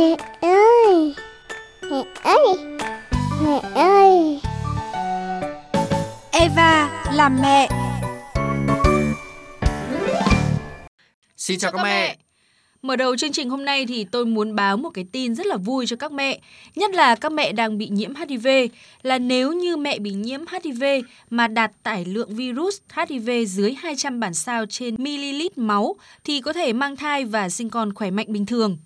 Mẹ ơi Mẹ ơi Mẹ ơi. Eva làm mẹ. Xin chào các mẹ. Mở đầu chương trình hôm nay thì tôi muốn báo một cái tin rất là vui cho các mẹ, nhất là các mẹ đang bị nhiễm HIV, là nếu như mẹ bị nhiễm HIV mà đạt tải lượng virus HIV dưới 200 bản sao trên ml máu thì có thể mang thai và sinh con khỏe mạnh bình thường.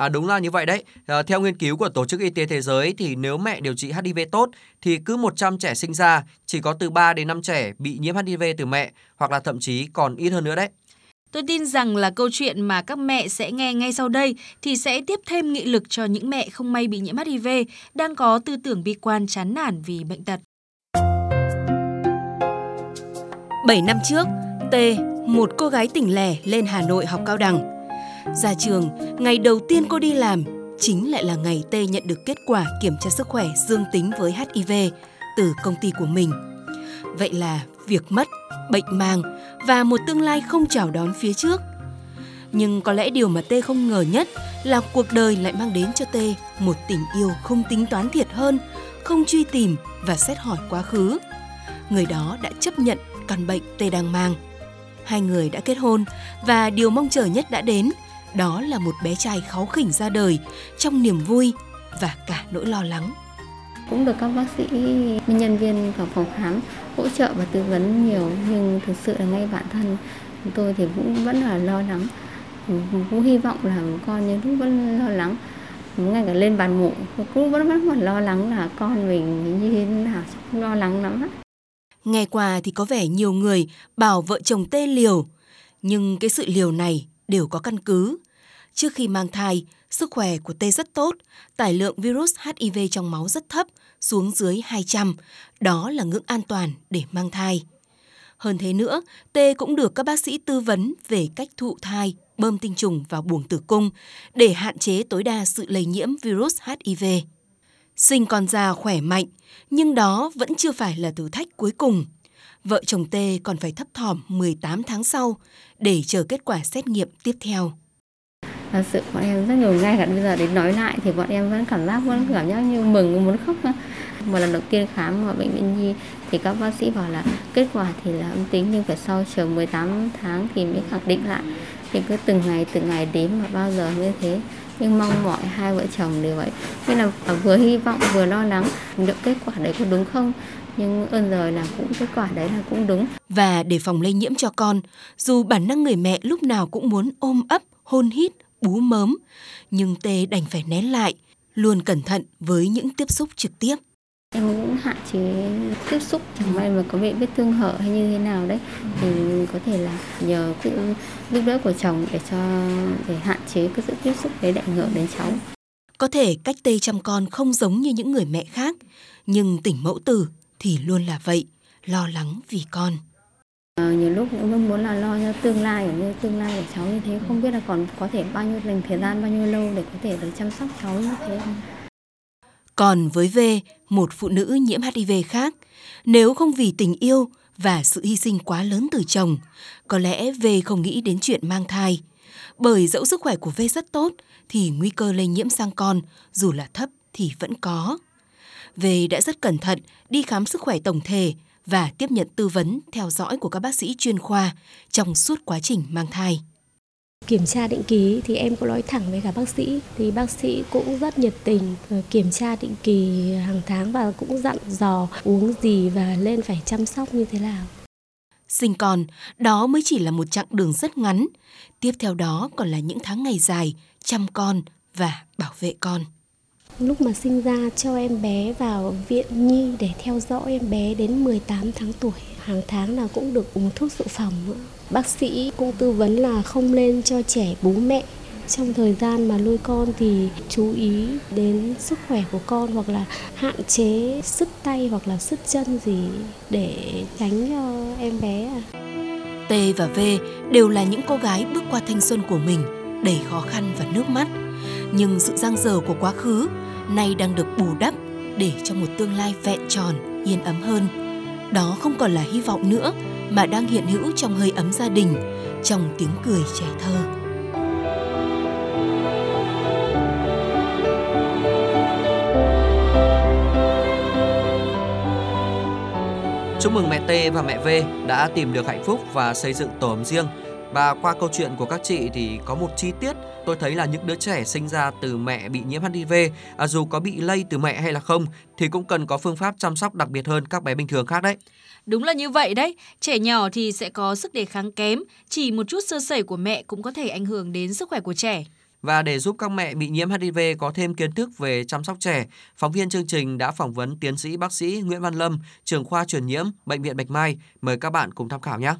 À, đúng là như vậy đấy. À, theo nghiên cứu của Tổ chức Y tế Thế giới thì nếu mẹ điều trị HIV tốt thì cứ 100 trẻ sinh ra chỉ có từ 3 đến 5 trẻ bị nhiễm HIV từ mẹ hoặc là thậm chí còn ít hơn nữa đấy. Tôi tin rằng là câu chuyện mà các mẹ sẽ nghe ngay sau đây thì sẽ tiếp thêm nghị lực cho những mẹ không may bị nhiễm HIV đang có tư tưởng bi quan chán nản vì bệnh tật. 7 năm trước, T, một cô gái tỉnh lẻ lên Hà Nội học cao đẳng. Ra trường, ngày đầu tiên cô đi làm chính lại là ngày T nhận được kết quả kiểm tra sức khỏe dương tính với HIV từ công ty của mình. Vậy là việc mất, bệnh mang và một tương lai không chào đón phía trước. Nhưng có lẽ điều mà T không ngờ nhất là cuộc đời lại mang đến cho T một tình yêu không tính toán thiệt hơn, không truy tìm và xét hỏi quá khứ. Người đó đã chấp nhận căn bệnh T đang mang. Hai người đã kết hôn và điều mong chờ nhất đã đến, đó là một bé trai kháu khỉnh ra đời trong niềm vui và cả nỗi lo lắng. Cũng được các bác sĩ nhân viên của phòng khám hỗ trợ và tư vấn nhiều nhưng thực sự là ngay bản thân tôi thì cũng vẫn là lo lắng. Cũng hy vọng là con nhưng lúc vẫn lo lắng. Ngay cả lên bàn mổ cũng vẫn vẫn còn lo lắng là con mình như thế nào cũng lo lắng lắm nghe qua thì có vẻ nhiều người bảo vợ chồng tê liều nhưng cái sự liều này đều có căn cứ trước khi mang thai sức khỏe của T rất tốt, tải lượng virus HIV trong máu rất thấp, xuống dưới 200. Đó là ngưỡng an toàn để mang thai. Hơn thế nữa, T cũng được các bác sĩ tư vấn về cách thụ thai, bơm tinh trùng vào buồng tử cung để hạn chế tối đa sự lây nhiễm virus HIV. Sinh con già khỏe mạnh, nhưng đó vẫn chưa phải là thử thách cuối cùng. Vợ chồng T còn phải thấp thỏm 18 tháng sau để chờ kết quả xét nghiệm tiếp theo. Thật sự bọn em rất nhiều ngay cả bây giờ đến nói lại thì bọn em vẫn cảm giác vẫn cảm giác như mừng, muốn khóc một lần đầu tiên khám ở bệnh viện nhi thì các bác sĩ bảo là kết quả thì là âm tính nhưng phải sau chờ 18 tháng thì mới khẳng định lại. Thì cứ từng ngày từng ngày đếm mà bao giờ như thế. Nhưng mong mỏi hai vợ chồng đều vậy. Nên là vừa hy vọng, vừa lo lắng liệu kết quả đấy có đúng không? Nhưng ơn rồi là cũng kết quả đấy là cũng đúng và để phòng lây nhiễm cho con dù bản năng người mẹ lúc nào cũng muốn ôm ấp hôn hít bú mớm, nhưng Tê đành phải nén lại, luôn cẩn thận với những tiếp xúc trực tiếp. Em cũng hạn chế tiếp xúc, chẳng may mà có bị vết thương hở hay như thế nào đấy thì có thể là nhờ sự giúp đỡ của chồng để cho để hạn chế cái sự tiếp xúc đấy để ảnh hưởng đến cháu. Có thể cách tê chăm con không giống như những người mẹ khác, nhưng tỉnh mẫu tử thì luôn là vậy, lo lắng vì con. Ờ, nhiều lúc cũng muốn là lo cho tương lai của như tương lai của cháu như thế không biết là còn có thể bao nhiêu dành thời gian bao nhiêu lâu để có thể được chăm sóc cháu như thế không còn với V, một phụ nữ nhiễm HIV khác, nếu không vì tình yêu và sự hy sinh quá lớn từ chồng, có lẽ V không nghĩ đến chuyện mang thai. Bởi dẫu sức khỏe của V rất tốt, thì nguy cơ lây nhiễm sang con, dù là thấp thì vẫn có. V đã rất cẩn thận đi khám sức khỏe tổng thể và tiếp nhận tư vấn, theo dõi của các bác sĩ chuyên khoa trong suốt quá trình mang thai. Kiểm tra định kỳ thì em có nói thẳng với cả bác sĩ thì bác sĩ cũng rất nhiệt tình kiểm tra định kỳ hàng tháng và cũng dặn dò uống gì và lên phải chăm sóc như thế nào. Sinh con, đó mới chỉ là một chặng đường rất ngắn. Tiếp theo đó còn là những tháng ngày dài chăm con và bảo vệ con lúc mà sinh ra, cho em bé vào viện nhi để theo dõi em bé đến 18 tháng tuổi. Hàng tháng là cũng được uống thuốc dự phòng nữa. Bác sĩ cũng tư vấn là không nên cho trẻ bú mẹ trong thời gian mà nuôi con thì chú ý đến sức khỏe của con hoặc là hạn chế sức tay hoặc là sức chân gì để tránh cho em bé à. T và V đều là những cô gái bước qua thanh xuân của mình, đầy khó khăn và nước mắt. Nhưng sự giang dở của quá khứ nay đang được bù đắp để cho một tương lai vẹn tròn, yên ấm hơn. Đó không còn là hy vọng nữa mà đang hiện hữu trong hơi ấm gia đình, trong tiếng cười trẻ thơ. Chúc mừng mẹ T và mẹ V đã tìm được hạnh phúc và xây dựng tổ ấm riêng và qua câu chuyện của các chị thì có một chi tiết tôi thấy là những đứa trẻ sinh ra từ mẹ bị nhiễm HIV, à, dù có bị lây từ mẹ hay là không, thì cũng cần có phương pháp chăm sóc đặc biệt hơn các bé bình thường khác đấy. Đúng là như vậy đấy, trẻ nhỏ thì sẽ có sức đề kháng kém, chỉ một chút sơ sẩy của mẹ cũng có thể ảnh hưởng đến sức khỏe của trẻ. Và để giúp các mẹ bị nhiễm HIV có thêm kiến thức về chăm sóc trẻ, phóng viên chương trình đã phỏng vấn tiến sĩ bác sĩ Nguyễn Văn Lâm, trưởng khoa truyền nhiễm, Bệnh viện Bạch Mai. Mời các bạn cùng tham khảo nhé.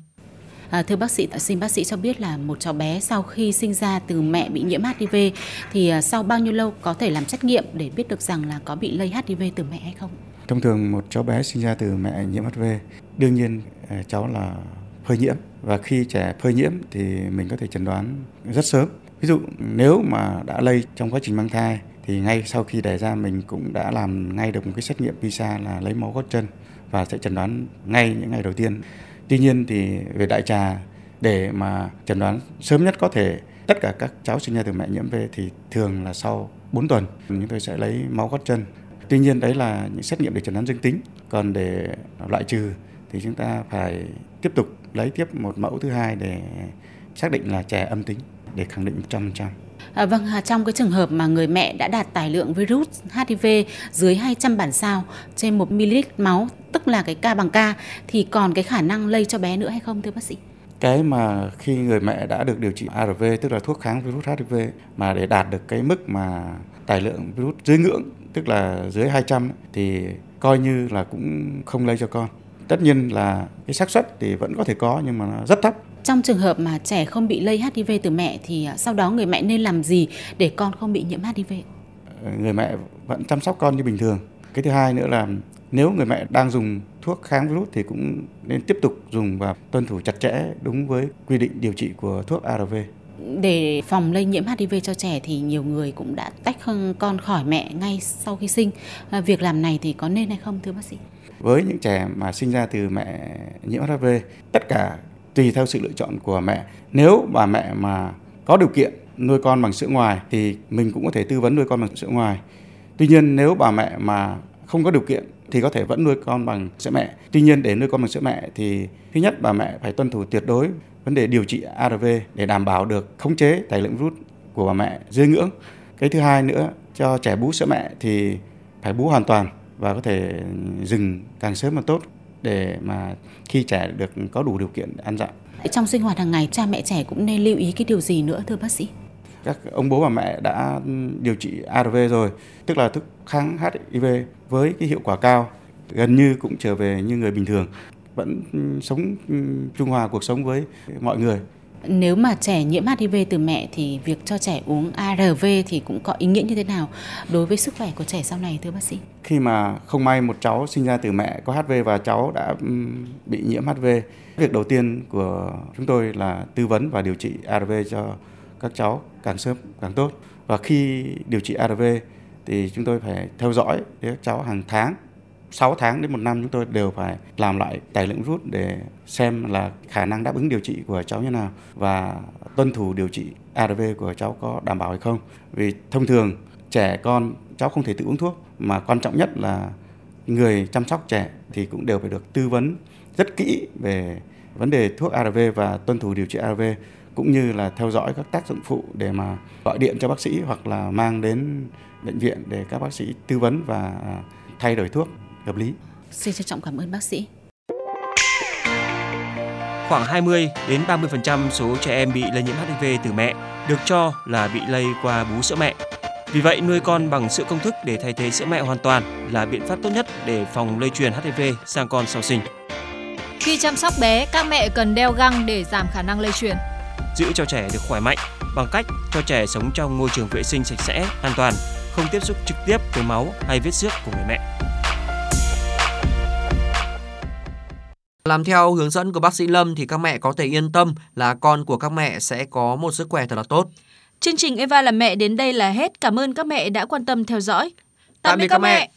À, thưa bác sĩ, xin bác sĩ cho biết là một cháu bé sau khi sinh ra từ mẹ bị nhiễm HIV thì à, sau bao nhiêu lâu có thể làm xét nghiệm để biết được rằng là có bị lây HIV từ mẹ hay không? Thông thường một cháu bé sinh ra từ mẹ nhiễm HIV, đương nhiên à, cháu là phơi nhiễm và khi trẻ phơi nhiễm thì mình có thể chẩn đoán rất sớm. Ví dụ nếu mà đã lây trong quá trình mang thai thì ngay sau khi đẻ ra mình cũng đã làm ngay được một cái xét nghiệm PISA là lấy máu gót chân và sẽ chẩn đoán ngay những ngày đầu tiên. Tuy nhiên thì về đại trà, để mà chẩn đoán sớm nhất có thể, tất cả các cháu sinh ra từ mẹ nhiễm V thì thường là sau 4 tuần chúng tôi sẽ lấy máu gót chân. Tuy nhiên đấy là những xét nghiệm để chẩn đoán dương tính. Còn để loại trừ thì chúng ta phải tiếp tục lấy tiếp một mẫu thứ hai để xác định là trẻ âm tính, để khẳng định 100%. À, vâng, à, trong cái trường hợp mà người mẹ đã đạt tài lượng virus HIV dưới 200 bản sao trên 1 ml máu, tức là cái K bằng K, thì còn cái khả năng lây cho bé nữa hay không thưa bác sĩ? Cái mà khi người mẹ đã được điều trị ARV, tức là thuốc kháng virus HIV, mà để đạt được cái mức mà tài lượng virus dưới ngưỡng, tức là dưới 200, thì coi như là cũng không lây cho con. Tất nhiên là cái xác suất thì vẫn có thể có nhưng mà nó rất thấp trong trường hợp mà trẻ không bị lây HIV từ mẹ thì à, sau đó người mẹ nên làm gì để con không bị nhiễm HIV? Người mẹ vẫn chăm sóc con như bình thường. Cái thứ hai nữa là nếu người mẹ đang dùng thuốc kháng virus thì cũng nên tiếp tục dùng và tuân thủ chặt chẽ đúng với quy định điều trị của thuốc ARV. Để phòng lây nhiễm HIV cho trẻ thì nhiều người cũng đã tách con khỏi mẹ ngay sau khi sinh. À, việc làm này thì có nên hay không thưa bác sĩ? Với những trẻ mà sinh ra từ mẹ nhiễm HIV, tất cả tùy theo sự lựa chọn của mẹ. Nếu bà mẹ mà có điều kiện nuôi con bằng sữa ngoài thì mình cũng có thể tư vấn nuôi con bằng sữa ngoài. Tuy nhiên nếu bà mẹ mà không có điều kiện thì có thể vẫn nuôi con bằng sữa mẹ. Tuy nhiên để nuôi con bằng sữa mẹ thì thứ nhất bà mẹ phải tuân thủ tuyệt đối vấn đề điều trị ARV để đảm bảo được khống chế tài lượng virus của bà mẹ dưới ngưỡng. Cái thứ hai nữa, cho trẻ bú sữa mẹ thì phải bú hoàn toàn và có thể dừng càng sớm càng tốt để mà khi trẻ được có đủ điều kiện ăn dặm. Trong sinh hoạt hàng ngày cha mẹ trẻ cũng nên lưu ý cái điều gì nữa thưa bác sĩ? Các ông bố và mẹ đã điều trị ARV rồi, tức là thuốc kháng HIV với cái hiệu quả cao, gần như cũng trở về như người bình thường, vẫn sống trung hòa cuộc sống với mọi người. Nếu mà trẻ nhiễm HIV từ mẹ thì việc cho trẻ uống ARV thì cũng có ý nghĩa như thế nào đối với sức khỏe của trẻ sau này thưa bác sĩ? Khi mà không may một cháu sinh ra từ mẹ có HIV và cháu đã bị nhiễm HIV, việc đầu tiên của chúng tôi là tư vấn và điều trị ARV cho các cháu càng sớm càng tốt. Và khi điều trị ARV thì chúng tôi phải theo dõi các cháu hàng tháng 6 tháng đến một năm chúng tôi đều phải làm lại tài lượng rút để xem là khả năng đáp ứng điều trị của cháu như nào và tuân thủ điều trị ARV của cháu có đảm bảo hay không. Vì thông thường trẻ con, cháu không thể tự uống thuốc, mà quan trọng nhất là người chăm sóc trẻ thì cũng đều phải được tư vấn rất kỹ về vấn đề thuốc ARV và tuân thủ điều trị ARV cũng như là theo dõi các tác dụng phụ để mà gọi điện cho bác sĩ hoặc là mang đến bệnh viện để các bác sĩ tư vấn và thay đổi thuốc hợp lý. Xin trân trọng cảm ơn bác sĩ. Khoảng 20 đến 30% số trẻ em bị lây nhiễm HIV từ mẹ được cho là bị lây qua bú sữa mẹ. Vì vậy, nuôi con bằng sữa công thức để thay thế sữa mẹ hoàn toàn là biện pháp tốt nhất để phòng lây truyền HIV sang con sau sinh. Khi chăm sóc bé, các mẹ cần đeo găng để giảm khả năng lây truyền. Giữ cho trẻ được khỏe mạnh bằng cách cho trẻ sống trong môi trường vệ sinh sạch sẽ, an toàn, không tiếp xúc trực tiếp với máu hay vết xước của người mẹ. Làm theo hướng dẫn của bác sĩ Lâm thì các mẹ có thể yên tâm là con của các mẹ sẽ có một sức khỏe thật là tốt. Chương trình Eva là mẹ đến đây là hết. Cảm ơn các mẹ đã quan tâm theo dõi. Tạm biệt các mẹ.